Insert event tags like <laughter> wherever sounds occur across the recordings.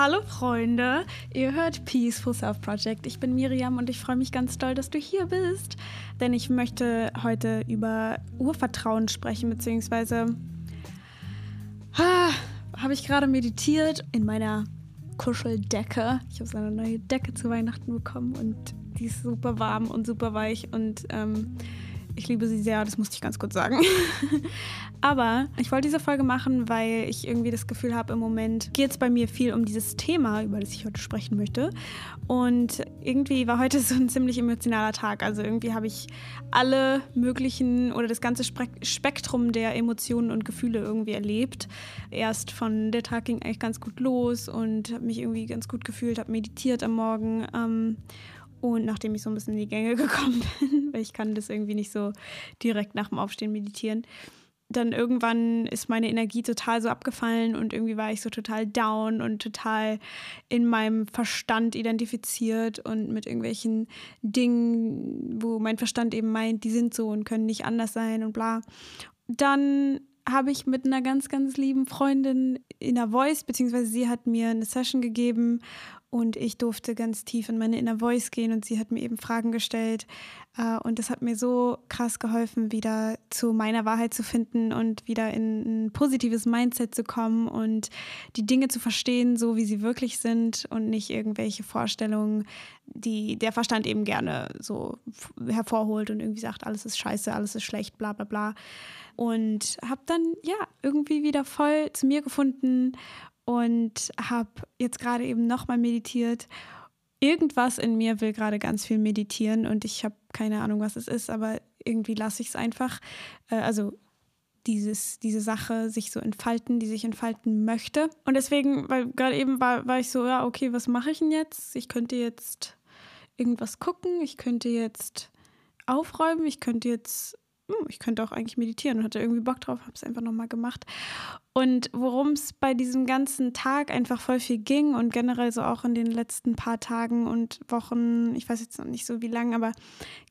Hallo Freunde, ihr hört Peaceful Self Project. Ich bin Miriam und ich freue mich ganz doll, dass du hier bist, denn ich möchte heute über Urvertrauen sprechen, beziehungsweise ah, habe ich gerade meditiert in meiner Kuscheldecke. Ich habe so eine neue Decke zu Weihnachten bekommen und die ist super warm und super weich und ähm, ich liebe sie sehr, das musste ich ganz kurz sagen. <laughs> Aber ich wollte diese Folge machen, weil ich irgendwie das Gefühl habe, im Moment geht es bei mir viel um dieses Thema, über das ich heute sprechen möchte. Und irgendwie war heute <laughs> so ein ziemlich emotionaler Tag. Also irgendwie habe ich alle möglichen oder das ganze Spektrum der Emotionen und Gefühle irgendwie erlebt. Erst von der Tag ging eigentlich ganz gut los und habe mich irgendwie ganz gut gefühlt, habe meditiert am Morgen. Ähm, und nachdem ich so ein bisschen in die Gänge <laughs> gekommen bin, weil ich kann das irgendwie nicht so direkt nach dem Aufstehen meditieren, dann irgendwann ist meine Energie total so abgefallen und irgendwie war ich so total down und total in meinem Verstand identifiziert und mit irgendwelchen Dingen, wo mein Verstand eben meint, die sind so und können nicht anders sein und bla. Dann habe ich mit einer ganz, ganz lieben Freundin in der Voice, beziehungsweise sie hat mir eine Session gegeben und ich durfte ganz tief in meine Inner Voice gehen und sie hat mir eben Fragen gestellt. Äh, und das hat mir so krass geholfen, wieder zu meiner Wahrheit zu finden und wieder in ein positives Mindset zu kommen und die Dinge zu verstehen, so wie sie wirklich sind und nicht irgendwelche Vorstellungen, die der Verstand eben gerne so hervorholt und irgendwie sagt, alles ist scheiße, alles ist schlecht, bla bla bla. Und habe dann ja irgendwie wieder voll zu mir gefunden und habe jetzt gerade eben nochmal meditiert. Irgendwas in mir will gerade ganz viel meditieren und ich habe keine Ahnung, was es ist, aber irgendwie lasse ich es einfach. Äh, also dieses, diese Sache sich so entfalten, die sich entfalten möchte. Und deswegen, weil gerade eben war, war ich so, ja, okay, was mache ich denn jetzt? Ich könnte jetzt irgendwas gucken, ich könnte jetzt aufräumen, ich könnte jetzt ich könnte auch eigentlich meditieren. Und hatte irgendwie Bock drauf, habe es einfach nochmal gemacht. Und worum es bei diesem ganzen Tag einfach voll viel ging und generell so auch in den letzten paar Tagen und Wochen, ich weiß jetzt noch nicht so wie lange, aber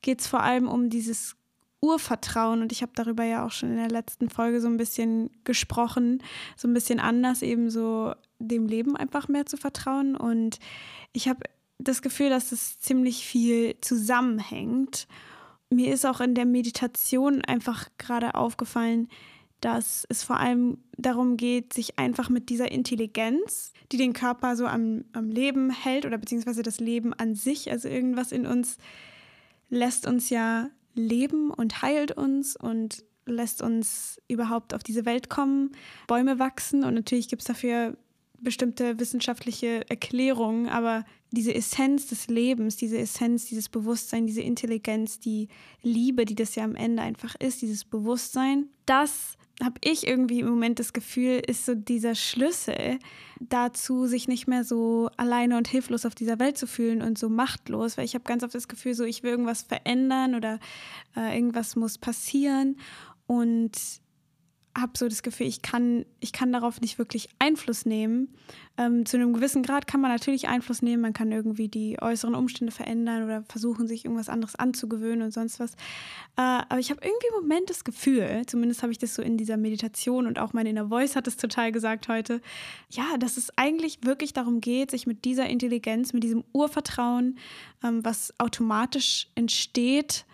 geht es vor allem um dieses Urvertrauen. Und ich habe darüber ja auch schon in der letzten Folge so ein bisschen gesprochen, so ein bisschen anders eben so dem Leben einfach mehr zu vertrauen. Und ich habe das Gefühl, dass es ziemlich viel zusammenhängt mir ist auch in der Meditation einfach gerade aufgefallen, dass es vor allem darum geht, sich einfach mit dieser Intelligenz, die den Körper so am, am Leben hält oder beziehungsweise das Leben an sich, also irgendwas in uns lässt uns ja leben und heilt uns und lässt uns überhaupt auf diese Welt kommen, Bäume wachsen und natürlich gibt es dafür bestimmte wissenschaftliche Erklärungen, aber diese Essenz des Lebens, diese Essenz, dieses Bewusstsein, diese Intelligenz, die Liebe, die das ja am Ende einfach ist, dieses Bewusstsein, das habe ich irgendwie im Moment das Gefühl, ist so dieser Schlüssel dazu, sich nicht mehr so alleine und hilflos auf dieser Welt zu fühlen und so machtlos, weil ich habe ganz oft das Gefühl, so ich will irgendwas verändern oder äh, irgendwas muss passieren. Und habe so das Gefühl, ich kann, ich kann darauf nicht wirklich Einfluss nehmen. Ähm, zu einem gewissen Grad kann man natürlich Einfluss nehmen, man kann irgendwie die äußeren Umstände verändern oder versuchen, sich irgendwas anderes anzugewöhnen und sonst was. Äh, aber ich habe irgendwie im Moment das Gefühl, zumindest habe ich das so in dieser Meditation und auch meine Inner Voice hat es total gesagt heute, ja, dass es eigentlich wirklich darum geht, sich mit dieser Intelligenz, mit diesem Urvertrauen, ähm, was automatisch entsteht,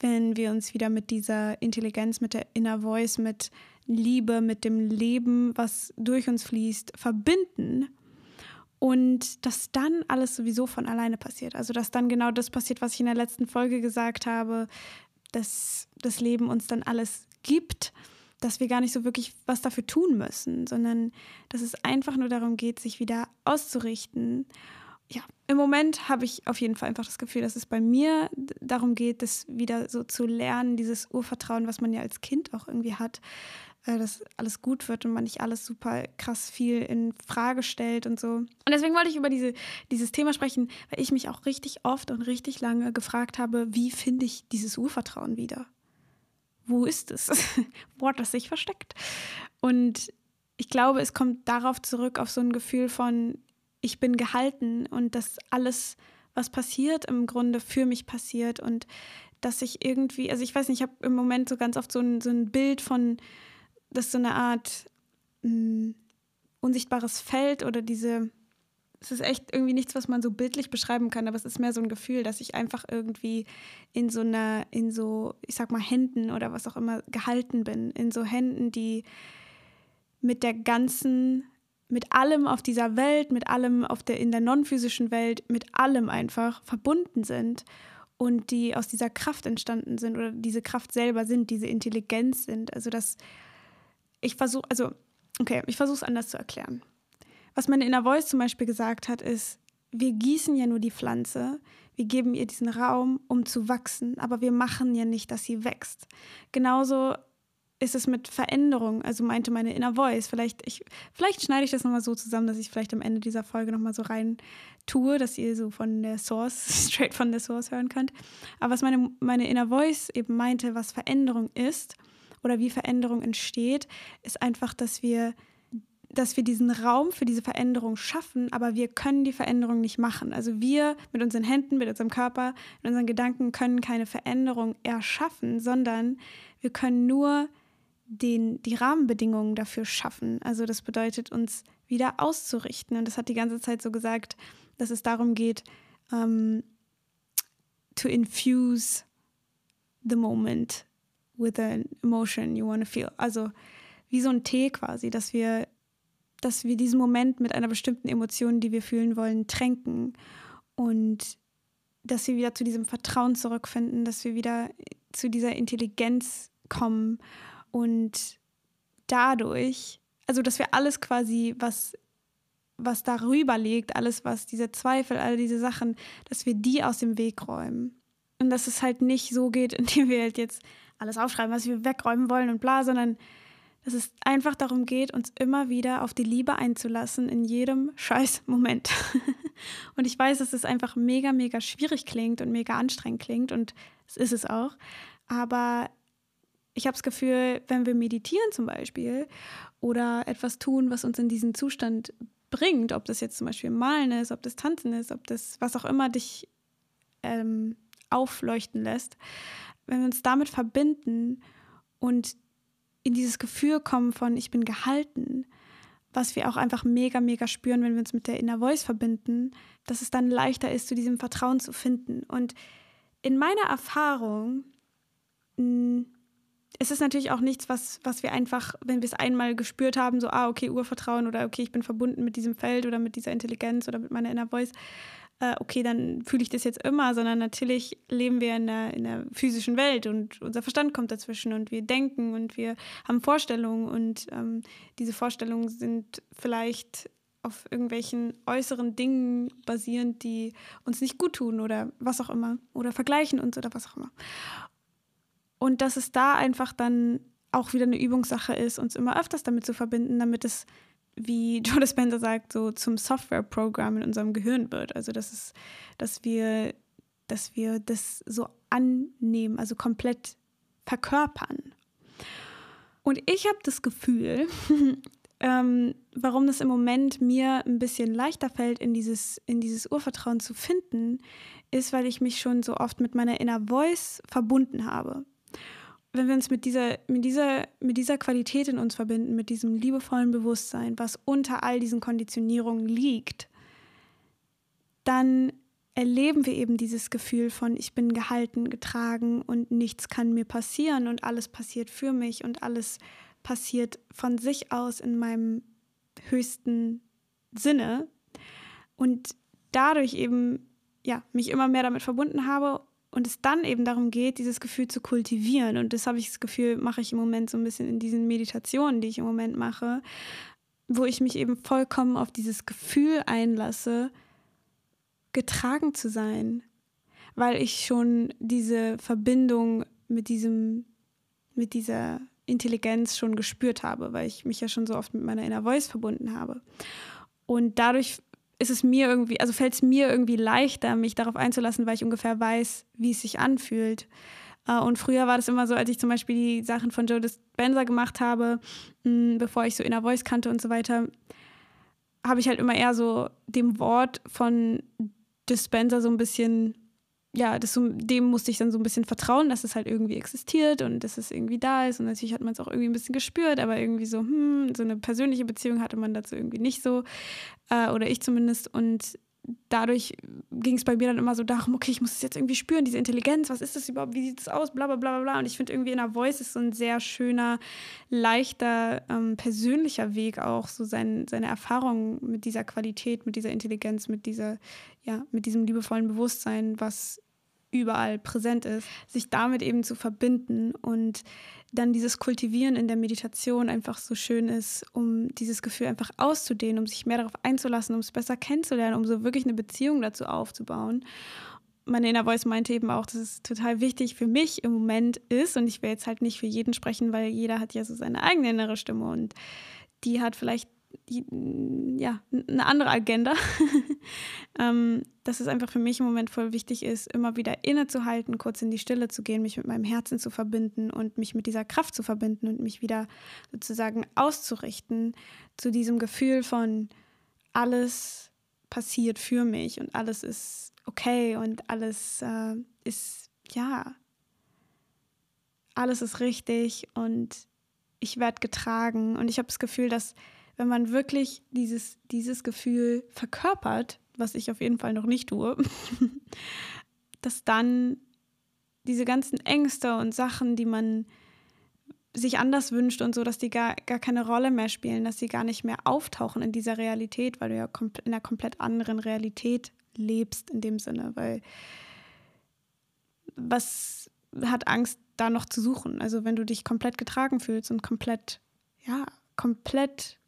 wenn wir uns wieder mit dieser Intelligenz, mit der Inner Voice, mit Liebe, mit dem Leben, was durch uns fließt, verbinden und dass dann alles sowieso von alleine passiert. Also dass dann genau das passiert, was ich in der letzten Folge gesagt habe, dass das Leben uns dann alles gibt, dass wir gar nicht so wirklich was dafür tun müssen, sondern dass es einfach nur darum geht, sich wieder auszurichten. Ja, im Moment habe ich auf jeden Fall einfach das Gefühl, dass es bei mir darum geht, das wieder so zu lernen, dieses Urvertrauen, was man ja als Kind auch irgendwie hat, äh, dass alles gut wird und man nicht alles super krass viel in Frage stellt und so. Und deswegen wollte ich über diese, dieses Thema sprechen, weil ich mich auch richtig oft und richtig lange gefragt habe, wie finde ich dieses Urvertrauen wieder? Wo ist es? <laughs> Wo hat das sich versteckt? Und ich glaube, es kommt darauf zurück, auf so ein Gefühl von, ich bin gehalten und dass alles, was passiert, im Grunde für mich passiert und dass ich irgendwie, also ich weiß nicht, ich habe im Moment so ganz oft so ein, so ein Bild von, dass so eine Art mh, hm, unsichtbares Feld oder diese, es ist echt irgendwie nichts, was man so bildlich beschreiben kann, aber es ist mehr so ein Gefühl, dass ich einfach irgendwie in so einer, in so, ich sag mal, Händen oder was auch immer gehalten bin. In so Händen, die mit der ganzen, mit allem auf dieser Welt, mit allem auf der, in der non-physischen Welt, mit allem einfach verbunden sind und die aus dieser Kraft entstanden sind oder diese Kraft selber sind, diese Intelligenz sind. Also das, ich versuche, also, okay, ich versuche es anders zu erklären. Was meine Inner Voice zum Beispiel gesagt hat, ist, wir gießen ja nur die Pflanze, wir geben ihr diesen Raum, um zu wachsen, aber wir machen ja nicht, dass sie wächst. Genauso ist es mit Veränderung, also meinte meine Inner Voice. Vielleicht, ich, vielleicht schneide ich das nochmal so zusammen, dass ich vielleicht am Ende dieser Folge nochmal so rein tue, dass ihr so von der Source, <laughs> straight von der Source hören könnt. Aber was meine, meine Inner Voice eben meinte, was Veränderung ist oder wie Veränderung entsteht, ist einfach, dass wir dass wir diesen Raum für diese Veränderung schaffen, aber wir können die Veränderung nicht machen. Also wir mit unseren Händen, mit unserem Körper, mit unseren Gedanken können keine Veränderung erschaffen, sondern wir können nur den, die Rahmenbedingungen dafür schaffen. Also das bedeutet, uns wieder auszurichten. Und das hat die ganze Zeit so gesagt, dass es darum geht, um, ähm, to infuse the moment with an emotion you want to feel. Also wie so ein Tee quasi, dass wir dass wir diesen Moment mit einer bestimmten Emotion, die wir fühlen wollen, tränken und dass wir wieder zu diesem Vertrauen zurückfinden, dass wir wieder zu dieser Intelligenz kommen und dadurch, also dass wir alles quasi, was, was darüber liegt, alles, was diese Zweifel, all diese Sachen, dass wir die aus dem Weg räumen. Und dass es halt nicht so geht, <laughs> indem wir halt jetzt alles aufschreiben, was wir wegräumen wollen und bla, sondern dass es einfach darum geht, uns immer wieder auf die Liebe einzulassen in jedem scheiß Moment. <laughs> und ich weiß, dass es einfach mega, mega schwierig klingt und mega anstrengend klingt und es ist es auch. Aber ich habe das Gefühl, wenn wir meditieren zum Beispiel oder etwas tun, was uns in diesen Zustand bringt, ob das jetzt zum Beispiel Malen ist, ob das Tanzen ist, ob das was auch immer dich ähm, aufleuchten lässt, wenn wir uns damit verbinden und in dieses Gefühl kommen von, ich bin gehalten, was wir auch einfach mega, mega spüren, wenn wir uns mit der Inner Voice verbinden, dass es dann leichter ist, zu diesem Vertrauen zu finden. Und in meiner Erfahrung mh, mm, ist es natürlich auch nichts, was, was wir einfach, wenn wir es einmal gespürt haben, so, ah, okay, Urvertrauen oder okay, ich bin verbunden mit diesem Feld oder mit dieser Intelligenz oder mit meiner Inner Voice, äh, okay, dann fühle ich das jetzt immer, sondern natürlich leben wir in der, in der physischen Welt und unser Verstand kommt dazwischen und wir denken und wir haben Vorstellungen und ähm, diese Vorstellungen sind vielleicht auf irgendwelchen äußeren Dingen basierend, die uns nicht gut tun oder was auch immer oder vergleichen uns oder was auch immer. Und dass es da einfach dann auch wieder eine Übungssache ist, uns immer öfters damit zu verbinden, damit es wie <laughs> Joe Dispenza sagt, so zum Softwareprogramm in unserem Gehirn wird. Also das ist, dass wir, dass wir das so annehmen, also komplett verkörpern. Und ich habe das Gefühl, <laughs> ähm, warum das im Moment mir ein bisschen leichter fällt, in dieses, in dieses Urvertrauen zu finden, ist, weil ich mich schon so oft mit meiner Inner Voice verbunden habe wenn wir uns mit dieser, mit, dieser, mit dieser Qualität in uns verbinden, mit diesem liebevollen Bewusstsein, was unter all diesen Konditionierungen liegt, dann erleben wir eben dieses Gefühl von, ich bin gehalten, getragen und nichts kann mir passieren und alles passiert für mich und alles passiert von sich aus in meinem höchsten Sinne. Und dadurch eben, ja, mich immer mehr damit verbunden habe und es dann eben darum geht, dieses Gefühl zu kultivieren. Und das habe ich das Gefühl, mache ich im Moment so ein bisschen in diesen Meditationen, die ich im Moment mache, wo ich mich eben vollkommen auf dieses Gefühl einlasse, getragen zu sein, weil ich schon diese Verbindung mit diesem, mit dieser Intelligenz schon gespürt habe, weil ich mich ja schon so oft mit meiner Inner Voice verbunden habe. Und dadurch ist es mir irgendwie, also fällt es mir irgendwie leichter, mich darauf einzulassen, weil ich ungefähr weiß, wie es sich anfühlt. Äh, und früher war das immer so, als ich zum Beispiel die Sachen von Joe Dispenza gemacht habe, bevor ich so Inner Voice kannte und so weiter, habe ich halt immer eher so dem Wort von Dispenza so ein bisschen ja, das, dem musste ich dann so ein bisschen vertrauen, dass es halt irgendwie existiert und dass es irgendwie da ist. Und natürlich hat man es auch irgendwie ein bisschen gespürt, aber irgendwie so, hm, so eine persönliche Beziehung hatte man dazu irgendwie nicht so. Äh, oder ich zumindest. Und dadurch ging es bei mir dann immer so darum, okay, ich muss es jetzt irgendwie spüren, diese Intelligenz, was ist das überhaupt, wie sieht es aus, bla bla bla bla. Und ich finde irgendwie in der Voice ist so ein sehr schöner, leichter, ähm, persönlicher Weg auch, so sein, seine Erfahrung mit dieser Qualität, mit dieser Intelligenz, mit dieser, ja, mit diesem liebevollen Bewusstsein, was überall präsent ist, sich damit eben zu verbinden und dann dieses Kultivieren in der Meditation einfach so schön ist, um dieses Gefühl einfach auszudehnen, um sich mehr darauf einzulassen, um es besser kennenzulernen, um so wirklich eine Beziehung dazu aufzubauen. Meine Inner Voice meinte eben auch, dass es total wichtig für mich im Moment ist und ich will jetzt halt nicht für jeden sprechen, weil jeder hat ja so seine eigene innere Stimme und die hat vielleicht ja, eine andere Agenda. <laughs> ähm, dass es einfach für mich im Moment voll wichtig ist, immer wieder innezuhalten, kurz in die Stille zu gehen, mich mit meinem Herzen zu verbinden und mich mit dieser Kraft zu verbinden und mich wieder sozusagen auszurichten zu diesem Gefühl von alles passiert für mich und alles ist okay und alles äh, ist, ja, alles ist richtig und ich werde getragen und ich habe das Gefühl, dass wenn man wirklich dieses, dieses Gefühl verkörpert, was ich auf jeden Fall noch nicht tue, <laughs> dass dann diese ganzen Ängste und Sachen, die man sich anders wünscht und so, dass die gar, gar keine Rolle mehr spielen, dass sie gar nicht mehr auftauchen in dieser Realität, weil du ja in einer komplett anderen Realität lebst in dem Sinne, weil was hat Angst da noch zu suchen? Also wenn du dich komplett getragen fühlst und komplett, ja, komplett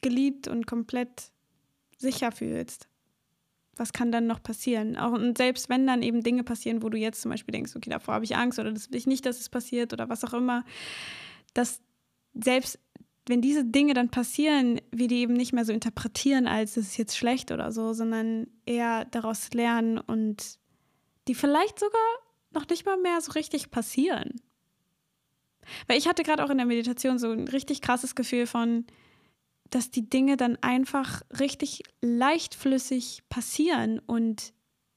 geliebt und komplett sicher fühlst. Was kann dann noch passieren? Auch, und selbst wenn dann eben Dinge passieren, wo du jetzt zum Beispiel denkst, okay, davor habe ich Angst oder das will ich nicht, dass es passiert oder was auch immer, dass selbst wenn diese Dinge dann passieren, wir die eben nicht mehr so interpretieren, als es ist jetzt schlecht oder so, sondern eher daraus lernen und die vielleicht sogar noch nicht mal mehr so richtig passieren. Weil ich hatte gerade auch in der Meditation so ein richtig krasses Gefühl von, dass die Dinge dann einfach richtig leichtflüssig passieren und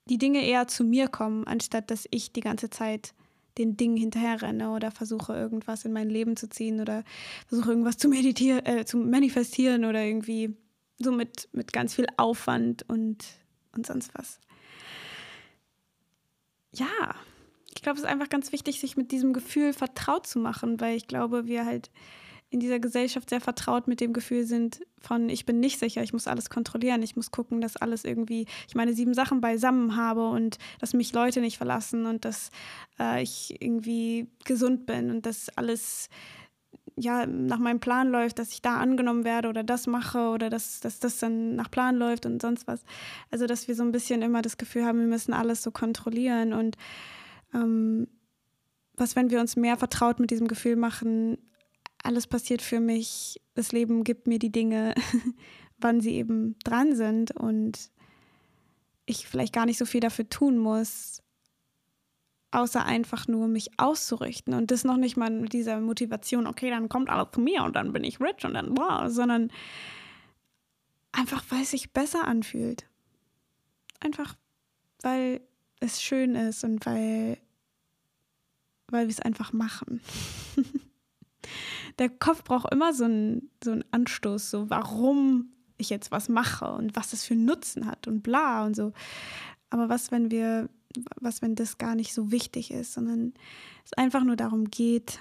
die Dinge eher zu mir kommen, anstatt dass ich die ganze Zeit den Dingen hinterherrenne oder versuche irgendwas in mein Leben zu ziehen oder versuche irgendwas zu meditieren, äh, zu manifestieren oder irgendwie so mit, mit ganz viel Aufwand und, und sonst was. Ja, ich glaube, es ist einfach ganz wichtig, sich mit diesem Gefühl vertraut zu machen, weil ich glaube, wir halt in dieser Gesellschaft sehr vertraut mit dem Gefühl sind von, ich bin nicht sicher, ich muss alles kontrollieren, ich muss gucken, dass alles irgendwie, ich meine sieben Sachen beisammen habe und dass mich Leute nicht verlassen und dass äh, ich irgendwie gesund bin und dass alles ja, nach meinem Plan läuft, dass ich da angenommen werde oder das mache oder dass, dass das dann nach Plan läuft und sonst was. Also, dass wir so ein bisschen immer das Gefühl haben, wir müssen alles so kontrollieren und ähm, was, wenn wir uns mehr vertraut mit diesem Gefühl machen, alles passiert für mich, das Leben gibt mir die Dinge, <laughs> wann sie eben dran sind und ich vielleicht gar nicht so viel dafür tun muss, außer einfach nur mich auszurichten und das noch nicht mal mit dieser Motivation, okay, dann kommt alles zu mir und dann bin ich rich und dann wow, sondern einfach, weil es sich besser anfühlt. Einfach, weil es schön ist und weil, weil wir es einfach machen. <laughs> der Kopf braucht immer so einen, so einen Anstoß, so warum ich jetzt was mache und was das für Nutzen hat und bla und so. Aber was, wenn wir, was, wenn das gar nicht so wichtig ist, sondern es einfach nur darum geht,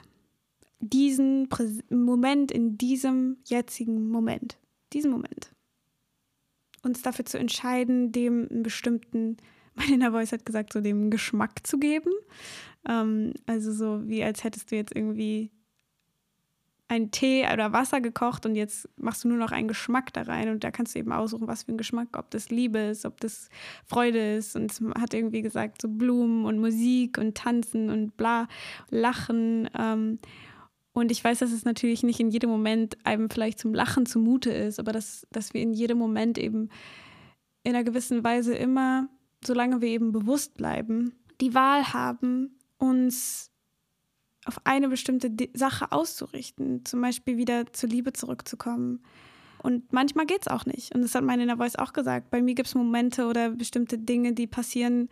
diesen Prä Moment in diesem jetzigen Moment, diesen Moment, uns dafür zu entscheiden, dem einen bestimmten, <laughs> mein Inner Voice hat gesagt, so dem Geschmack zu geben. Ähm, also so wie als hättest du jetzt irgendwie einen Tee oder Wasser gekocht und jetzt machst du nur noch einen Geschmack da rein und da kannst du eben aussuchen, was für ein Geschmack, ob das Liebe ist, ob das Freude ist und hat irgendwie gesagt, so Blumen und Musik und Tanzen und bla, Lachen. Ähm, und ich weiß, dass es natürlich nicht in jedem Moment einem vielleicht zum Lachen zumute ist, aber dass, dass wir in jedem Moment eben in einer gewissen Weise immer, solange wir eben bewusst bleiben, die Wahl haben, uns auf eine bestimmte Sache auszurichten, zum Beispiel wieder zur Liebe zurückzukommen. Und manchmal geht es auch nicht. Und das hat meine Inner Voice auch gesagt. Bei mir gibt es Momente oder bestimmte Dinge, die passieren,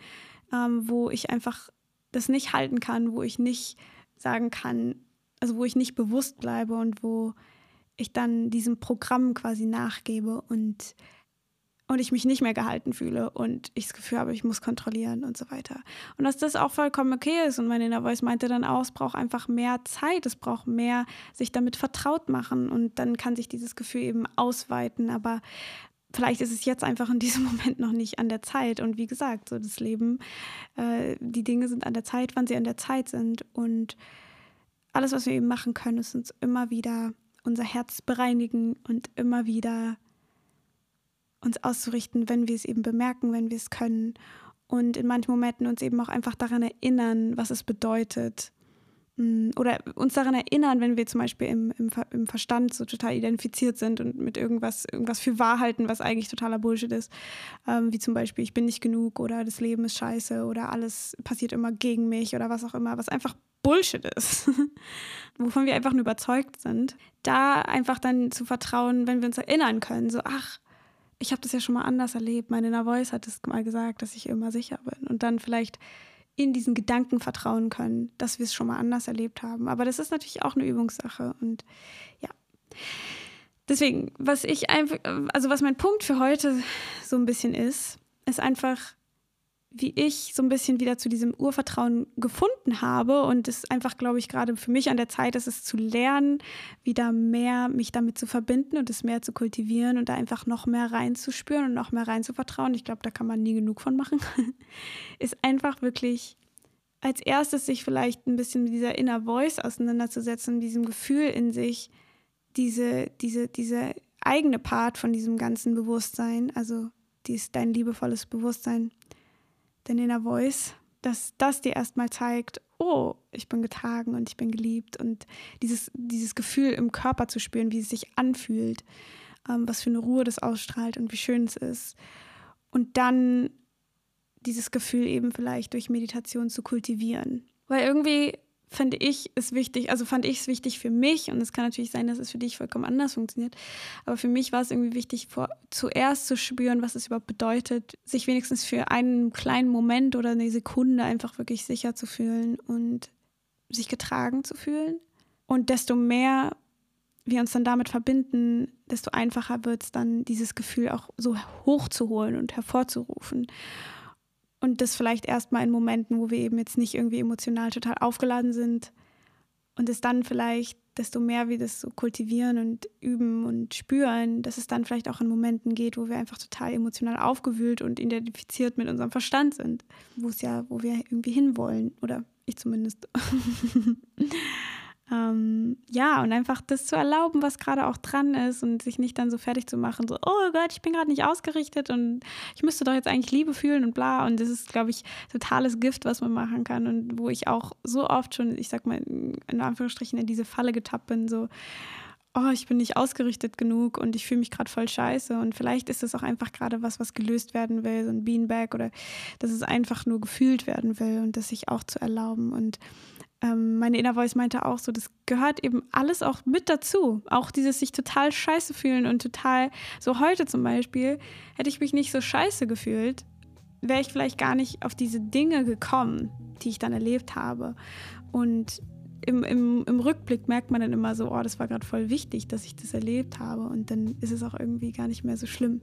ähm, wo ich einfach das nicht halten kann, wo ich nicht sagen kann, also wo ich nicht bewusst bleibe und wo ich dann diesem Programm quasi nachgebe und und ich mich nicht mehr gehalten fühle und ich das Gefühl habe, ich muss kontrollieren und so weiter. Und dass das auch vollkommen okay ist. Und meine Inner Voice meinte dann auch, es braucht einfach mehr Zeit, es braucht mehr sich damit vertraut machen und dann kann sich dieses Gefühl eben ausweiten. Aber vielleicht ist es jetzt einfach in diesem <laughs> Moment noch nicht an der Zeit. Und wie gesagt, so das Leben, äh, die Dinge sind an der Zeit, wann sie an der Zeit sind. Und alles, was wir eben machen können, ist uns immer wieder unser Herz bereinigen und immer wieder uns auszurichten, wenn wir es eben bemerken, wenn wir es können. Und in manchen Momenten uns eben auch einfach daran erinnern, was es bedeutet. Mm, oder uns daran erinnern, wenn wir zum Beispiel im, im, im Verstand so total identifiziert sind und mit irgendwas, irgendwas für wahr halten, was eigentlich totaler Bullshit ist. Ähm, wie zum Beispiel, ich bin nicht genug oder das Leben ist scheiße oder alles passiert immer gegen mich oder was auch immer, was einfach Bullshit ist, <laughs> wovon wir einfach nur überzeugt sind, da einfach dann zu vertrauen, wenn wir uns erinnern können, so, ach, ich habe das ja schon mal anders erlebt. Meine Inner Voice hat es mal gesagt, dass ich immer sicher bin. Und dann vielleicht in diesen Gedanken vertrauen können, dass wir es schon mal anders erlebt haben. Aber das ist natürlich auch eine Übungssache. Und ja. Deswegen, was ich einfach, also was mein Punkt für heute so ein bisschen ist, ist einfach, wie ich so ein bisschen wieder zu diesem Urvertrauen gefunden habe. Und es einfach, glaube ich, gerade für mich an der Zeit, ist es zu lernen, wieder mehr mich damit zu verbinden und es mehr zu kultivieren und da einfach noch mehr reinzuspüren und noch mehr reinzuvertrauen. Ich glaube, da kann man nie genug von machen. <laughs> ist einfach wirklich als erstes sich vielleicht ein bisschen mit dieser Inner Voice auseinanderzusetzen, diesem Gefühl in sich, diese, diese, diese eigene Part von diesem ganzen Bewusstsein, also dies, dein liebevolles Bewusstsein dein Inner Voice, dass das dir erstmal zeigt, oh, ich bin getragen und ich bin geliebt und dieses, dieses Gefühl im Körper zu spüren, wie es sich anfühlt, ähm, was für eine Ruhe das ausstrahlt und wie schön es ist. Und dann dieses Gefühl eben vielleicht durch Meditation zu kultivieren. Weil irgendwie finde ich es wichtig, also fand ich es wichtig für mich und es kann natürlich sein, dass es für dich vollkommen anders funktioniert, aber für mich war es irgendwie wichtig, vor, zuerst zu spüren, was es überhaupt bedeutet, sich wenigstens für einen kleinen Moment oder eine Sekunde einfach wirklich sicher zu fühlen und sich getragen zu fühlen. Und desto mehr wir uns dann damit verbinden, desto einfacher wird es dann, dieses Gefühl auch so hochzuholen und hervorzurufen. Und das vielleicht erstmal in Momenten, wo wir eben jetzt nicht irgendwie emotional total aufgeladen sind. Und es dann vielleicht, desto mehr wir das so kultivieren und üben und spüren, dass es dann vielleicht auch in Momenten geht, wo wir einfach total emotional aufgewühlt und identifiziert mit unserem Verstand sind. Wo es ja, wo wir irgendwie hinwollen. Oder ich zumindest. <laughs> Ähm, ja, und einfach das zu erlauben, was gerade auch dran ist und sich nicht dann so fertig zu machen, so, oh Gott, ich bin gerade nicht ausgerichtet und ich müsste doch jetzt eigentlich Liebe fühlen und bla. Und das ist, glaube ich, totales Gift, was man machen kann und wo ich auch so oft schon, ich sag mal, in Anführungsstrichen in diese Falle getappt bin, so, oh, ich bin nicht ausgerichtet genug und ich fühle mich gerade voll scheiße. Und vielleicht ist es auch einfach gerade was, was gelöst werden will, so ein Beanbag oder dass es einfach nur gefühlt werden will und das sich auch zu erlauben. Und ähm, meine Inner Voice meinte auch so, das gehört eben alles auch mit dazu. Auch dieses sich total scheiße fühlen und total, so heute zum Beispiel, hätte ich mich nicht so scheiße gefühlt, wäre ich vielleicht gar nicht auf diese Dinge gekommen, die ich dann erlebt habe. Und im, im, im Rückblick merkt man dann immer so, oh, das war gerade voll wichtig, dass ich das erlebt habe. Und dann ist es auch irgendwie gar nicht mehr so schlimm.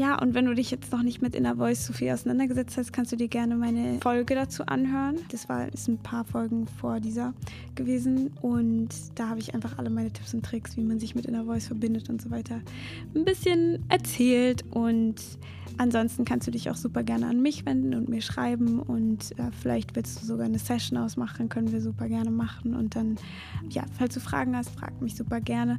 Ja, und wenn du dich jetzt noch nicht mit Inner Voice so viel auseinandergesetzt hast, kannst du dir gerne meine Folge dazu anhören. Das war ist ein paar Folgen vor dieser gewesen und da habe ich einfach alle meine Tipps und Tricks, wie man sich mit Inner Voice verbindet und so weiter, ein bisschen erzählt und ansonsten kannst du dich auch super gerne an mich wenden und mir schreiben und äh, vielleicht willst du sogar eine Session ausmachen, können wir super gerne machen und dann ja, falls du Fragen hast, frag mich super gerne.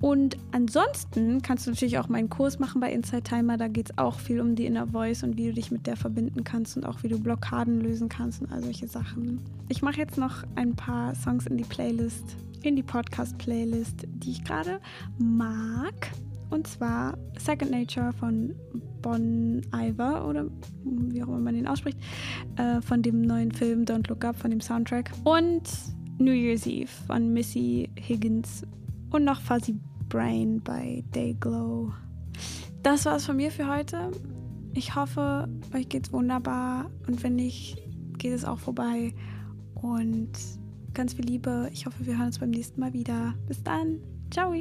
Und ansonsten kannst du natürlich auch meinen Kurs machen bei Inside Timer. Da geht es auch viel um die Inner Voice und wie du dich mit der verbinden kannst und auch wie du Blockaden lösen kannst und all solche Sachen. Ich mache jetzt noch ein paar Songs in die Playlist, in die Podcast-Playlist, die ich gerade mag. Und zwar Second Nature von Bon Iver oder wie auch immer man ihn ausspricht, äh, von dem neuen Film Don't Look Up, von dem Soundtrack. Und New Year's Eve von Missy Higgins und noch Fuzzy Brain bei Dayglow. Das war's von mir für heute. ich hoffe, euch geht's wunderbar und wenn nicht, geht es auch vorbei. Und ganz viel Liebe. Ich hoffe, wir hören uns beim nächsten Mal wieder. Bis dann. Ciao.